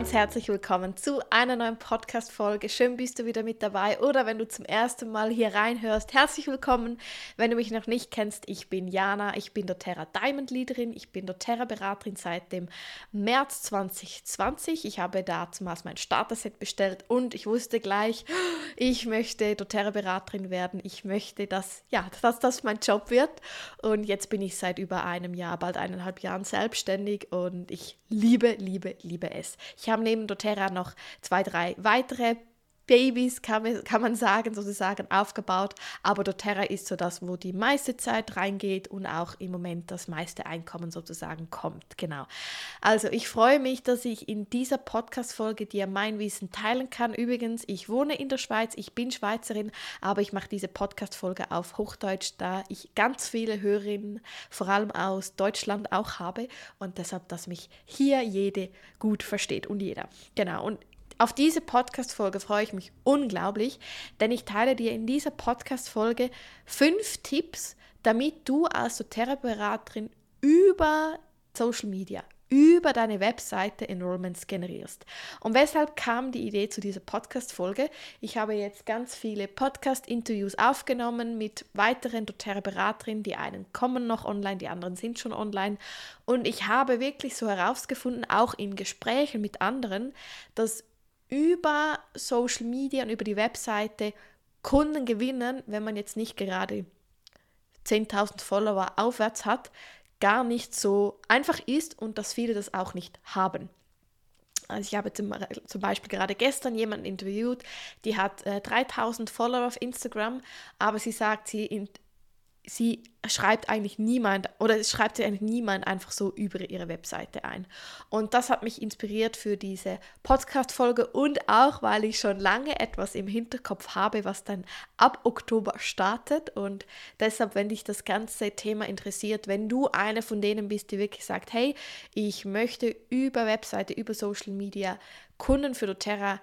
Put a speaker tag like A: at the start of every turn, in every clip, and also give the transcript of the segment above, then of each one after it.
A: ganz herzlich willkommen zu einer neuen Podcast-Folge. Schön bist du wieder mit dabei oder wenn du zum ersten Mal hier reinhörst, herzlich willkommen. Wenn du mich noch nicht kennst, ich bin Jana, ich bin doTERRA Diamond Leaderin, ich bin doTERRA Beraterin seit dem März 2020. Ich habe damals mein Starter-Set bestellt und ich wusste gleich, ich möchte doTERRA Beraterin werden. Ich möchte, dass, ja, dass das mein Job wird. Und jetzt bin ich seit über einem Jahr, bald eineinhalb Jahren selbstständig und ich liebe, liebe, liebe es. Ich habe neben doTERRA noch zwei, drei weitere Babys, kann man, sagen, sozusagen aufgebaut. Aber doTERRA ist so das, wo die meiste Zeit reingeht und auch im Moment das meiste Einkommen sozusagen kommt. Genau. Also ich freue mich, dass ich in dieser Podcast-Folge dir mein Wissen teilen kann. Übrigens, ich wohne in der Schweiz, ich bin Schweizerin, aber ich mache diese Podcast-Folge auf Hochdeutsch, da ich ganz viele Hörerinnen, vor allem aus Deutschland, auch habe und deshalb, dass mich hier jede gut versteht und jeder. Genau. Und auf diese Podcast-Folge freue ich mich unglaublich, denn ich teile dir in dieser Podcast-Folge fünf Tipps, damit du als doTERRA-Beraterin über Social Media, über deine Webseite Enrollments generierst. Und weshalb kam die Idee zu dieser Podcast-Folge? Ich habe jetzt ganz viele Podcast-Interviews aufgenommen mit weiteren doTERRA-Beraterinnen. Die einen kommen noch online, die anderen sind schon online. Und ich habe wirklich so herausgefunden, auch in Gesprächen mit anderen, dass über Social Media und über die Webseite Kunden gewinnen, wenn man jetzt nicht gerade 10.000 Follower aufwärts hat, gar nicht so einfach ist und dass viele das auch nicht haben. Also ich habe zum, Beispiel gerade gestern jemanden interviewt, die hat äh, 3000 Follower auf Instagram, aber sie sagt, sie sie schreibt eigentlich niemand oder es schreibt sie eigentlich niemand einfach so über ihre Webseite ein. Und das hat mich inspiriert für diese Podcast-Folge und auch, weil ich schon lange etwas im Hinterkopf habe, was dann ab Oktober startet. Und deshalb, wenn dich das ganze Thema interessiert, wenn du eine von denen bist, die wirklich sagt, hey, ich möchte über Webseite, über Social Media Kunden für doTERRA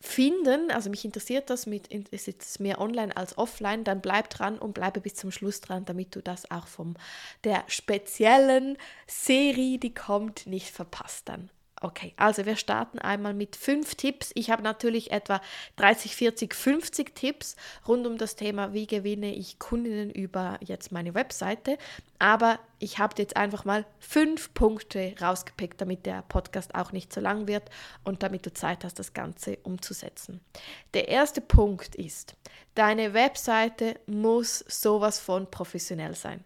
A: finden, also mich interessiert das mit, ist jetzt mehr online als offline, dann bleib dran und bleibe bis zum Schluss dran, damit du das auch von der speziellen Serie, die kommt, nicht verpasst dann. Okay, also wir starten einmal mit fünf Tipps. Ich habe natürlich etwa 30, 40, 50 Tipps rund um das Thema, wie gewinne ich Kundinnen über jetzt meine Webseite. Aber ich habe jetzt einfach mal fünf Punkte rausgepickt, damit der Podcast auch nicht so lang wird und damit du Zeit hast, das Ganze umzusetzen. Der erste Punkt ist, deine Webseite muss sowas von professionell sein.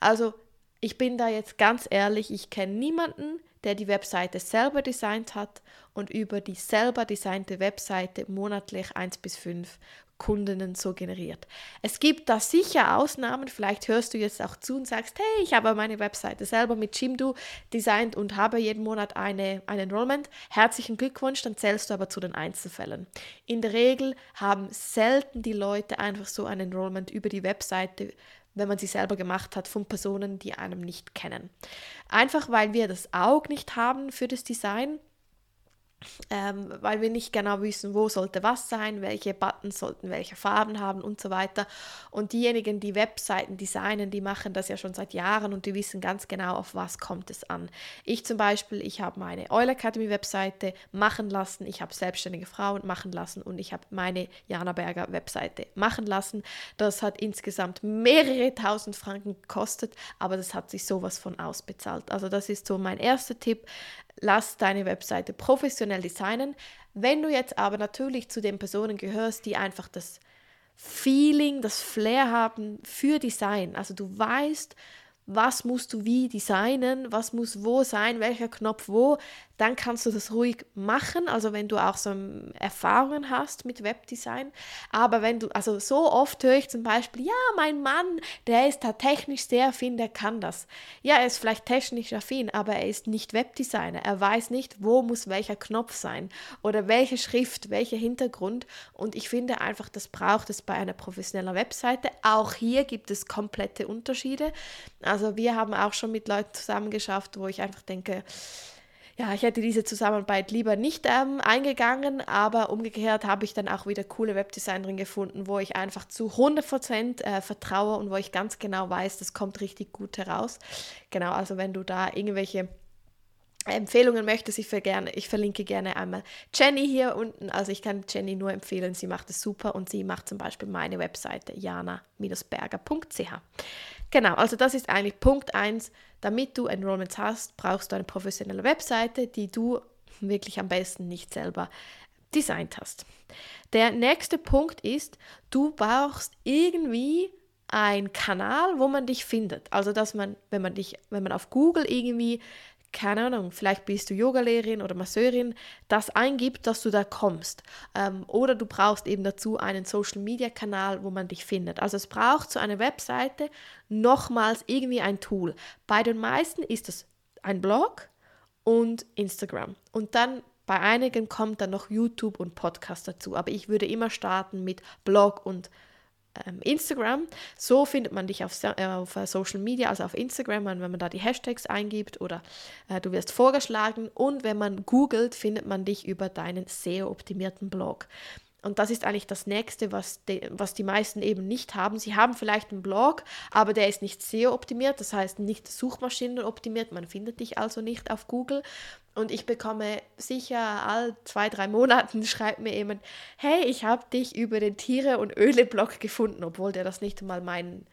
A: Also ich bin da jetzt ganz ehrlich, ich kenne niemanden, der die Webseite selber designt hat und über die selber designte Webseite monatlich 1 bis 5 Kundinnen so generiert. Es gibt da sicher Ausnahmen, vielleicht hörst du jetzt auch zu und sagst, hey, ich habe meine Webseite selber mit Jimdo designt und habe jeden Monat eine, ein Enrollment. Herzlichen Glückwunsch, dann zählst du aber zu den Einzelfällen. In der Regel haben selten die Leute einfach so ein Enrollment über die Webseite wenn man sie selber gemacht hat, von Personen, die einem nicht kennen. Einfach weil wir das Auge nicht haben für das Design ähm, weil wir nicht genau wissen, wo sollte was sein, welche Buttons sollten welche Farben haben und so weiter. Und diejenigen, die Webseiten designen, die machen das ja schon seit Jahren und die wissen ganz genau, auf was kommt es an. Ich zum Beispiel, ich habe meine Oil Academy Webseite machen lassen, ich habe selbstständige Frauen machen lassen und ich habe meine Jana Berger Webseite machen lassen. Das hat insgesamt mehrere tausend Franken gekostet, aber das hat sich sowas von ausbezahlt. Also das ist so mein erster Tipp lass deine Webseite professionell designen. Wenn du jetzt aber natürlich zu den Personen gehörst, die einfach das Feeling, das Flair haben für Design, also du weißt, was musst du wie designen, was muss wo sein, welcher Knopf wo, dann kannst du das ruhig machen, also wenn du auch so Erfahrungen hast mit Webdesign. Aber wenn du, also so oft höre ich zum Beispiel, ja, mein Mann, der ist da technisch sehr affin, der kann das. Ja, er ist vielleicht technisch affin, aber er ist nicht Webdesigner. Er weiß nicht, wo muss welcher Knopf sein oder welche Schrift, welcher Hintergrund. Und ich finde einfach, das braucht es bei einer professionellen Webseite. Auch hier gibt es komplette Unterschiede. Also wir haben auch schon mit Leuten zusammengeschafft, wo ich einfach denke, ja, ich hätte diese Zusammenarbeit lieber nicht ähm, eingegangen, aber umgekehrt habe ich dann auch wieder coole Webdesignerin gefunden, wo ich einfach zu 100% äh, vertraue und wo ich ganz genau weiß, das kommt richtig gut heraus. Genau, also wenn du da irgendwelche Empfehlungen möchtest, ich, gerne, ich verlinke gerne einmal Jenny hier unten. Also ich kann Jenny nur empfehlen, sie macht es super und sie macht zum Beispiel meine Webseite jana-berger.ch. Genau, also das ist eigentlich Punkt 1. Damit du Enrollments hast, brauchst du eine professionelle Webseite, die du wirklich am besten nicht selber designt hast. Der nächste Punkt ist, du brauchst irgendwie einen Kanal, wo man dich findet. Also dass man, wenn man dich, wenn man auf Google irgendwie keine Ahnung, vielleicht bist du Yogalehrerin oder Masseurin, das eingibt, dass du da kommst. Ähm, oder du brauchst eben dazu einen Social-Media-Kanal, wo man dich findet. Also es braucht zu einer Webseite nochmals irgendwie ein Tool. Bei den meisten ist es ein Blog und Instagram. Und dann bei einigen kommt dann noch YouTube und Podcast dazu. Aber ich würde immer starten mit Blog und Instagram Instagram. So findet man dich auf, äh, auf uh, Social Media, also auf Instagram, wenn man da die Hashtags eingibt oder äh, du wirst vorgeschlagen. Und wenn man googelt, findet man dich über deinen SEO-optimierten Blog. Und das ist eigentlich das Nächste, was die, was die meisten eben nicht haben. Sie haben vielleicht einen Blog, aber der ist nicht SEO-optimiert, das heißt nicht Suchmaschinen-optimiert. Man findet dich also nicht auf Google. Und ich bekomme sicher all zwei, drei Monaten, schreibt mir jemand, hey, ich habe dich über den Tiere- und Öle-Blog gefunden, obwohl der das nicht mal mein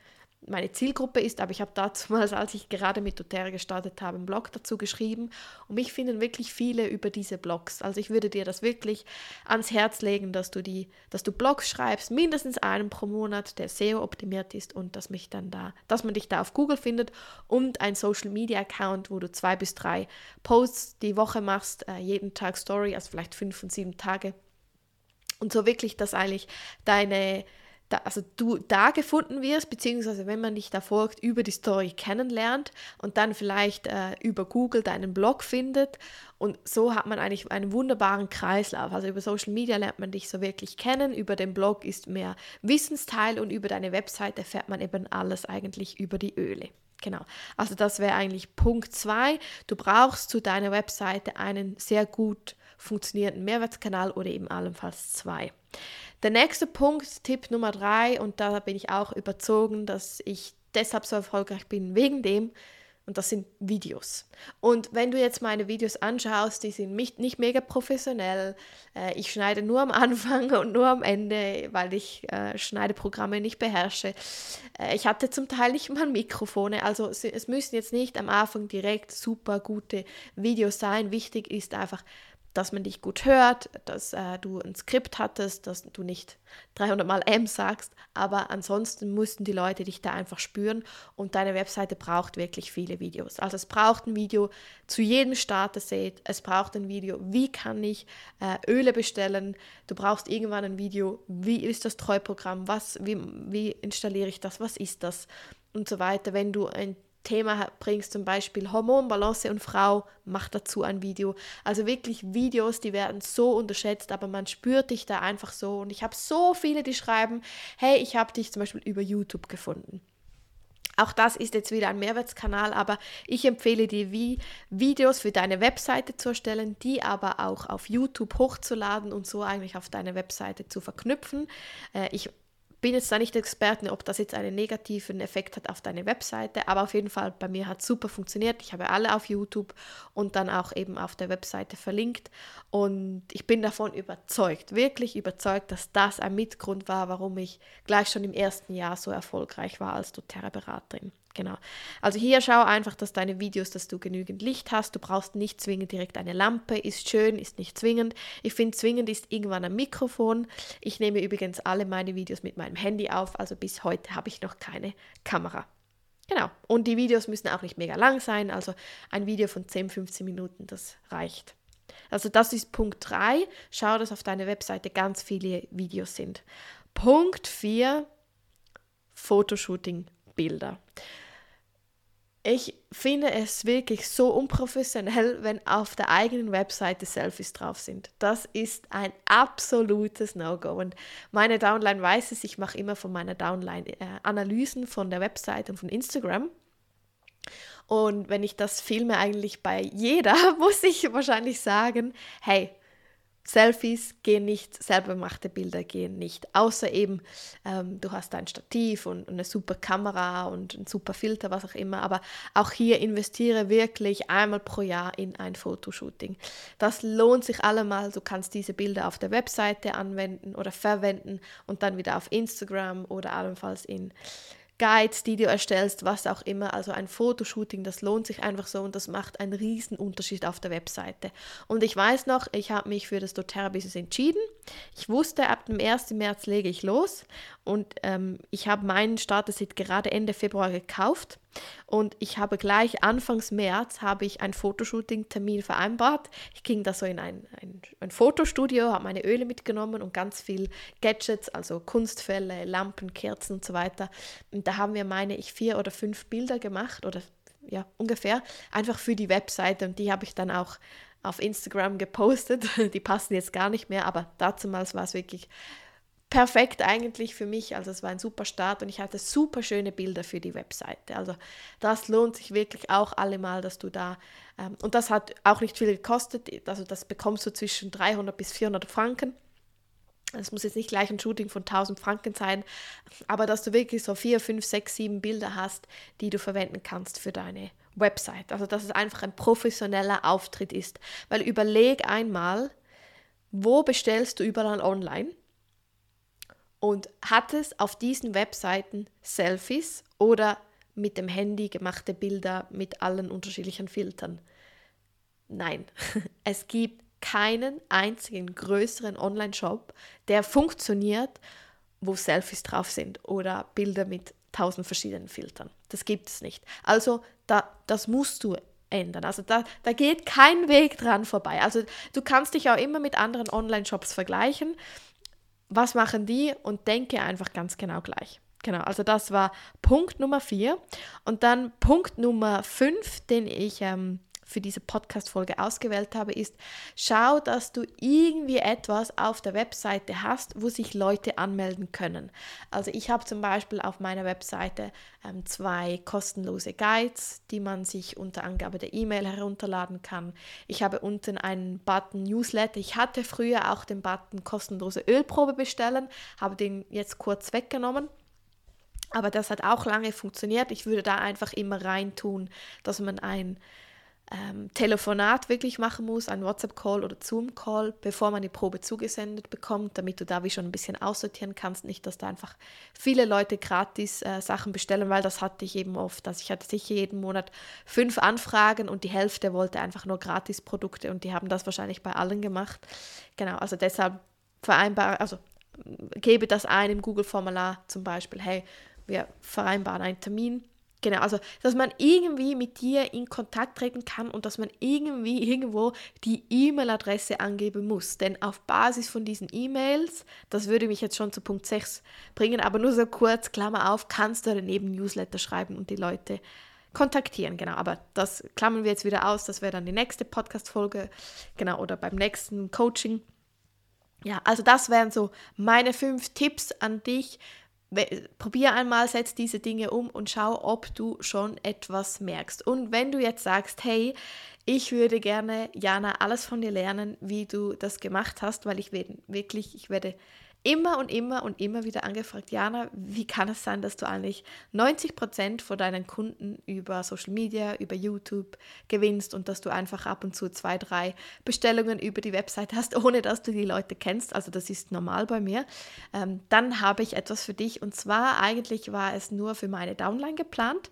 A: meine Zielgruppe ist, aber ich habe damals, als ich gerade mit doTERRA gestartet habe, einen Blog dazu geschrieben und mich finden wirklich viele über diese Blogs. Also ich würde dir das wirklich ans Herz legen, dass du die, dass du Blogs schreibst, mindestens einen pro Monat, der SEO optimiert ist und dass mich dann da, dass man dich da auf Google findet und ein Social Media Account, wo du zwei bis drei Posts die Woche machst, äh, jeden Tag Story, also vielleicht fünf und sieben Tage. Und so wirklich, dass eigentlich deine da, also du da gefunden wirst, beziehungsweise wenn man dich da folgt, über die Story kennenlernt und dann vielleicht äh, über Google deinen Blog findet. Und so hat man eigentlich einen wunderbaren Kreislauf. Also über Social Media lernt man dich so wirklich kennen, über den Blog ist mehr Wissensteil und über deine Webseite erfährt man eben alles eigentlich über die Öle. Genau. Also das wäre eigentlich Punkt 2. Du brauchst zu deiner Webseite einen sehr gut funktionierenden Mehrwertskanal oder eben allenfalls zwei. Der nächste Punkt, Tipp Nummer drei, und da bin ich auch überzogen, dass ich deshalb so erfolgreich bin, wegen dem, und das sind Videos. Und wenn du jetzt meine Videos anschaust, die sind nicht, nicht mega professionell. Äh, ich schneide nur am Anfang und nur am Ende, weil ich äh, Schneideprogramme nicht beherrsche. Äh, ich hatte zum Teil nicht mal Mikrofone. Also es müssen jetzt nicht am Anfang direkt super gute Videos sein. Wichtig ist einfach, dass man dich gut hört, dass äh, du ein Skript hattest, dass du nicht 300 Mal M sagst, aber ansonsten mussten die Leute dich da einfach spüren und deine Webseite braucht wirklich viele Videos. Also es braucht ein Video zu jedem Starter-Set, es braucht ein Video, wie kann ich äh, Öle bestellen, du brauchst irgendwann ein Video, wie ist das Treuprogramm, was, wie, wie installiere ich das, was ist das und so weiter. Wenn du ein Thema bringst, zum Beispiel Hormonbalance und Frau, mach dazu ein Video. Also wirklich Videos, die werden so unterschätzt, aber man spürt dich da einfach so. Und ich habe so viele, die schreiben, hey, ich habe dich zum Beispiel über YouTube gefunden. Auch das ist jetzt wieder ein Mehrwertskanal, aber ich empfehle dir, wie Videos für deine Webseite zu erstellen, die aber auch auf YouTube hochzuladen und so eigentlich auf deine Webseite zu verknüpfen. Äh, ich bin jetzt da nicht Experten, ob das jetzt einen negativen Effekt hat auf deine Webseite, aber auf jeden Fall bei mir hat es super funktioniert. Ich habe alle auf YouTube und dann auch eben auf der Webseite verlinkt und ich bin davon überzeugt, wirklich überzeugt, dass das ein Mitgrund war, warum ich gleich schon im ersten Jahr so erfolgreich war als doTERRA-Beraterin. Genau. Also hier schau einfach, dass deine Videos, dass du genügend Licht hast. Du brauchst nicht zwingend direkt eine Lampe. Ist schön, ist nicht zwingend. Ich finde, zwingend ist irgendwann ein Mikrofon. Ich nehme übrigens alle meine Videos mit meinem Handy auf. Also bis heute habe ich noch keine Kamera. Genau. Und die Videos müssen auch nicht mega lang sein. Also ein Video von 10, 15 Minuten, das reicht. Also das ist Punkt 3. Schau, dass auf deiner Webseite ganz viele Videos sind. Punkt 4. Fotoshooting Bilder. Ich finde es wirklich so unprofessionell, wenn auf der eigenen Webseite Selfies drauf sind. Das ist ein absolutes No-Go. Und meine Downline weiß es, ich mache immer von meiner Downline äh, Analysen von der Webseite und von Instagram. Und wenn ich das filme eigentlich bei jeder, muss ich wahrscheinlich sagen, hey, Selfies gehen nicht, selber gemachte Bilder gehen nicht. Außer eben, ähm, du hast ein Stativ und, eine super Kamera und ein super Filter, was auch immer. Aber auch hier investiere wirklich einmal pro Jahr in ein Fotoshooting. Das lohnt sich allemal. Du kannst diese Bilder auf der Webseite anwenden oder verwenden und dann wieder auf Instagram oder allenfalls in Guides, die du erstellst, was auch immer. Also ein Fotoshooting, das lohnt sich einfach so und das macht einen riesen Unterschied auf der Webseite. Und ich weiß noch, ich habe mich für das doTERRA-Business entschieden. Ich wusste, ab dem 1. März lege ich los und ähm, ich habe meinen Starter-Sit gerade Ende Februar gekauft. Und ich habe gleich Anfangs März habe ich ein Fotoshooting-Termin vereinbart. Ich ging da so in ein, ein, ein Fotostudio, habe meine Öle mitgenommen und ganz viel Gadgets, also Kunstfälle, Lampen, Kerzen und so weiter. Und da haben wir, meine ich, vier oder fünf Bilder gemacht oder ja, ungefähr, einfach für die Webseite und die habe ich dann auch auf Instagram gepostet. Die passen jetzt gar nicht mehr, aber damals war es wirklich perfekt eigentlich für mich. Also es war ein super Start und ich hatte super schöne Bilder für die Webseite. Also das lohnt sich wirklich auch allemal, dass du da, ähm, und das hat auch nicht viel gekostet, also das bekommst du zwischen 300 bis 400 Franken. Es muss jetzt nicht gleich ein Shooting von 1000 Franken sein, aber dass du wirklich so 4, 5, 6, 7 Bilder hast, die du verwenden kannst für deine Website. Also dass es einfach ein professioneller Auftritt ist. Weil überleg einmal, wo bestellst du überall online? und hattest auf diesen Webseiten Selfies oder mit dem Handy gemachte Bilder mit allen unterschiedlichen Filtern. Nein, es gibt keinen einzigen größeren Online-Shop, der funktioniert, wo Selfies drauf sind oder Bilder mit tausend verschiedenen Filtern. Das gibt es nicht. Also da, das musst du ändern. Also da, da geht kein Weg dran vorbei. Also du kannst dich auch immer mit anderen Online-Shops vergleichen was machen die und denke einfach ganz genau gleich. Genau, also das war Punkt Nummer vier. Und dann Punkt Nummer fünf, den ich ähm, für diese Podcast-Folge ausgewählt habe, ist, schau, dass du irgendwie etwas auf der Webseite hast, wo sich Leute anmelden können. Also ich habe zum Beispiel auf meiner Webseite ähm, zwei kostenlose Guides, die man sich unter Angabe der E-Mail herunterladen kann. Ich habe unten einen Button Newsletter. Ich hatte früher auch den Button kostenlose Ölprobe bestellen, habe den jetzt kurz weggenommen. Aber das hat auch lange funktioniert. Ich würde da einfach immer rein tun, dass man ein ähm, Telefonat wirklich machen muss, ein WhatsApp-Call oder Zoom-Call, bevor man die Probe zugesendet bekommt, damit du da wie schon ein bisschen aussortieren kannst. Nicht, dass da einfach viele Leute gratis äh, Sachen bestellen, weil das hatte ich eben oft. Also ich hatte sicher jeden Monat fünf Anfragen und die Hälfte wollte einfach nur gratis Produkte und die haben das wahrscheinlich bei allen gemacht. Genau, also deshalb vereinbare, also gebe das ein im Google-Formular zum Beispiel, hey, wir vereinbaren einen Termin Genau, also dass man irgendwie mit dir in Kontakt treten kann und dass man irgendwie irgendwo die E-Mail-Adresse angeben muss. Denn auf Basis von diesen E-Mails, das würde mich jetzt schon zu Punkt 6 bringen, aber nur so kurz, Klammer auf, kannst du daneben Newsletter schreiben und die Leute kontaktieren. Genau, aber das klammern wir jetzt wieder aus, das wäre dann die nächste Podcast-Folge, genau, oder beim nächsten Coaching. Ja, also das wären so meine fünf Tipps an dich, probier einmal, setz diese Dinge um und schau, ob du schon etwas merkst. Und wenn du jetzt sagst, hey, ich würde gerne, Jana, alles von dir lernen, wie du das gemacht hast, weil ich werde wirklich, ich werde immer und immer und immer wieder angefragt, Jana, wie kann es sein, dass du eigentlich 90 Prozent von deinen Kunden über Social Media, über YouTube gewinnst und dass du einfach ab und zu zwei, drei Bestellungen über die Website hast, ohne dass du die Leute kennst. Also das ist normal bei mir. Ähm, dann habe ich etwas für dich und zwar eigentlich war es nur für meine Downline geplant.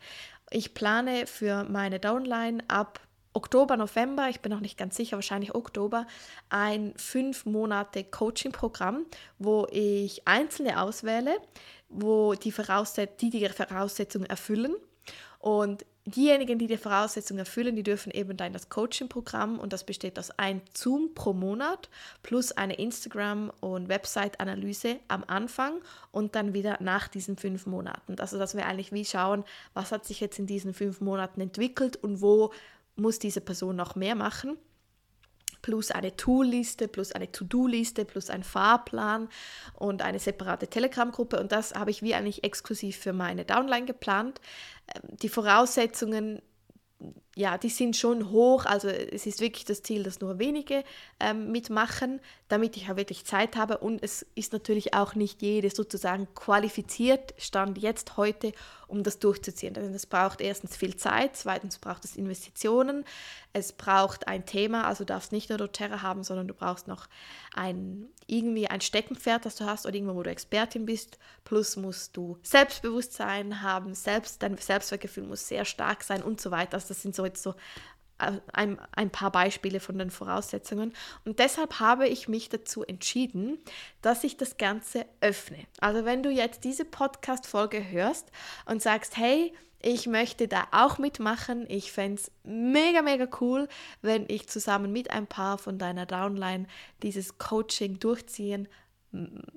A: Ich plane für meine Downline ab Oktober, November, ich bin noch nicht ganz sicher, wahrscheinlich Oktober, ein fünf Monate Coaching-Programm, wo ich Einzelne auswähle, wo die, Vorausset die die Voraussetzungen erfüllen. Und diejenigen, die die Voraussetzungen erfüllen, die dürfen eben dann das Coaching-Programm und das besteht aus ein Zoom pro Monat plus eine Instagram- und Website-Analyse am Anfang und dann wieder nach diesen fünf Monaten. Also dass wir eigentlich wie schauen, was hat sich jetzt in diesen fünf Monaten entwickelt und wo muss diese Person noch mehr machen plus eine Tool-Liste, plus eine To-Do-Liste, plus ein Fahrplan und eine separate Telegram-Gruppe. Und das habe ich wie eigentlich exklusiv für meine Downline geplant. Ähm, die Voraussetzungen ja, die sind schon hoch. Also es ist wirklich das Ziel, dass nur wenige ähm, mitmachen, damit ich auch wirklich Zeit habe. Und es ist natürlich auch nicht jede sozusagen qualifiziert, stand jetzt heute, um das durchzuziehen. Denn es braucht erstens viel Zeit, zweitens braucht es Investitionen, es braucht ein Thema, also du darfst nicht nur doTERRA haben, sondern du brauchst noch ein, irgendwie ein Steckenpferd, das du hast oder irgendwo, wo du Expertin bist. Plus musst du Selbstbewusstsein haben, selbst, dein Selbstwertgefühl muss sehr stark sein und so weiter. Also das sind so jetzt so äh, ein, ein paar Beispiele von den Voraussetzungen. Und deshalb habe ich mich dazu entschieden, dass ich das Ganze öffne. Also wenn du jetzt diese Podcast-Folge hörst und sagst, hey, ich möchte da auch mitmachen. Ich fände es mega, mega cool, wenn ich zusammen mit ein paar von deiner Downline dieses Coaching durchziehen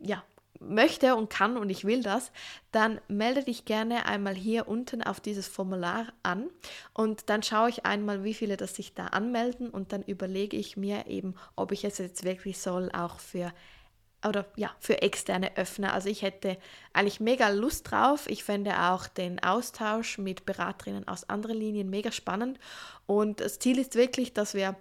A: ja, möchte und kann und ich will das, dann melde dich gerne einmal hier unten auf dieses Formular an und dann schaue ich einmal, wie viele das sich da anmelden und dann überlege ich mir eben, ob ich es jetzt wirklich soll, auch für oder ja, für externe öffne. Also ich hätte eigentlich mega Lust drauf. Ich fände auch den Austausch mit Beraterinnen aus anderen Linien mega spannend. Und das Ziel ist wirklich, dass wir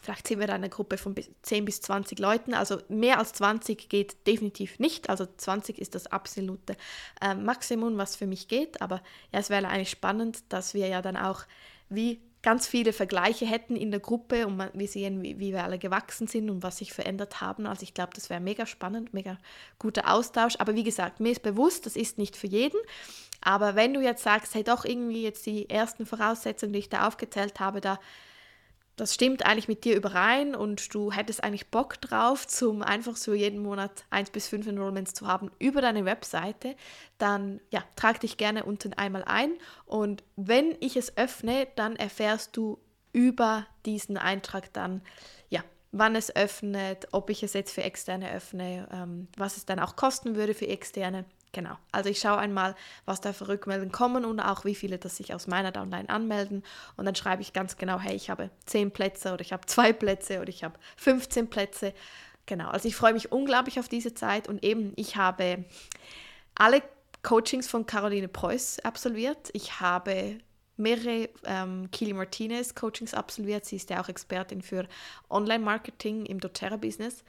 A: Vielleicht sind wir da eine Gruppe von 10 bis 20 Leuten. Also mehr als 20 geht definitiv nicht. Also 20 ist das absolute äh, Maximum, was für mich geht. Aber ja, es wäre eigentlich spannend, dass wir ja dann auch wie ganz viele Vergleiche hätten in der Gruppe und wir sehen, wie, wie wir alle gewachsen sind und was sich verändert haben. Also ich glaube, das wäre mega spannend, mega guter Austausch. Aber wie gesagt, mir ist bewusst, das ist nicht für jeden. Aber wenn du jetzt sagst, hey doch irgendwie jetzt die ersten Voraussetzungen, die ich da aufgezählt habe, da das stimmt eigentlich mit dir überein und du hättest eigentlich Bock drauf, zum einfach so jeden Monat 1 bis 5 Enrollments zu haben über deine Webseite, dann ja, trag dich gerne unten einmal ein und wenn ich es öffne, dann erfährst du über diesen Eintrag dann, ja, wann es öffnet, ob ich es jetzt für Externe öffne, ähm, was es dann auch kosten würde für Externe Genau. Also ich schaue einmal, was da für Rückmeldungen kommen und auch wie viele das sich aus meiner Downline anmelden. Und dann schreibe ich ganz genau, hey, ich habe 10 Plätze oder ich habe zwei Plätze oder ich habe 15 Plätze. Genau. Also ich freue mich unglaublich auf diese Zeit und eben, ich habe alle Coachings von Caroline Preuß absolviert. Ich habe mehrere ähm, Kili Martinez Coachings absolviert. Sie ist ja auch Expertin für Online-Marketing im doTERRA-Business.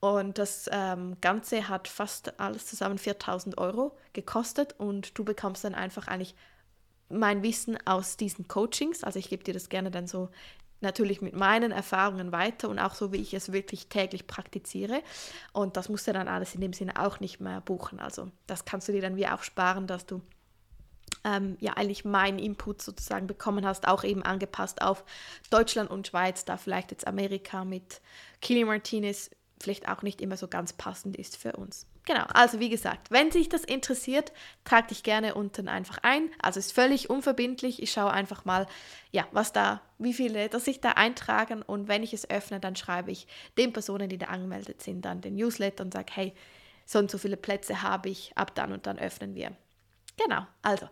A: Und das ähm, Ganze hat fast alles zusammen 4000 Euro gekostet und du bekommst dann einfach eigentlich mein Wissen aus diesen Coachings. Also ich gebe dir das gerne dann so natürlich mit meinen Erfahrungen weiter und auch so, wie ich es wirklich täglich praktiziere. Und das musst du dann alles in dem Sinne auch nicht mehr buchen. Also das kannst du dir dann wie auch sparen, dass du ähm, ja eigentlich meinen Input sozusagen bekommen hast, auch eben angepasst auf Deutschland und Schweiz, da vielleicht jetzt Amerika mit Kili Martinez vielleicht auch nicht immer so ganz passend ist für uns. Genau, also wie gesagt, wenn sich das interessiert, trag dich gerne unten einfach ein. Also ist völlig unverbindlich. Ich schaue einfach mal, ja, was da, wie viele, dass sich da eintragen und wenn ich es öffne, dann schreibe ich den Personen, die da angemeldet sind, dann den Newsletter und sage, hey, so und so viele Plätze habe ich, ab dann und dann öffnen wir. Genau, also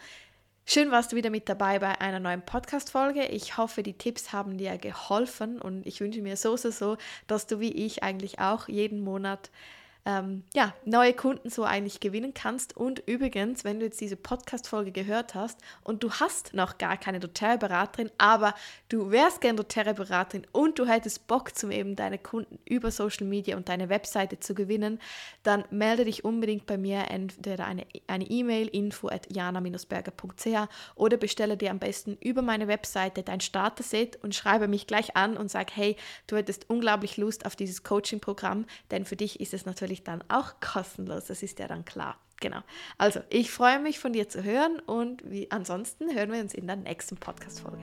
A: Schön warst du wieder mit dabei bei einer neuen Podcast-Folge. Ich hoffe, die Tipps haben dir geholfen und ich wünsche mir so, so, so, dass du wie ich eigentlich auch jeden Monat ähm, ja, neue Kunden so eigentlich gewinnen kannst. Und übrigens, wenn du jetzt diese Podcast-Folge gehört hast und du hast noch gar keine doTERRA-Beraterin, aber du wärst gern doTERRA-Beraterin und du hättest Bock, zum eben deine Kunden über Social Media und deine Webseite zu gewinnen, dann melde dich unbedingt bei mir entweder eine E-Mail e info at jana-berger.ch oder bestelle dir am besten über meine Webseite dein Starter-Set und schreibe mich gleich an und sag, hey, du hättest unglaublich Lust auf dieses Coaching-Programm, denn für dich ist es natürlich natürlich dann auch kostenlos, das ist ja dann klar. Genau. Also, ich freue mich von dir zu hören und wie ansonsten hören wir uns in der nächsten Podcast Folge.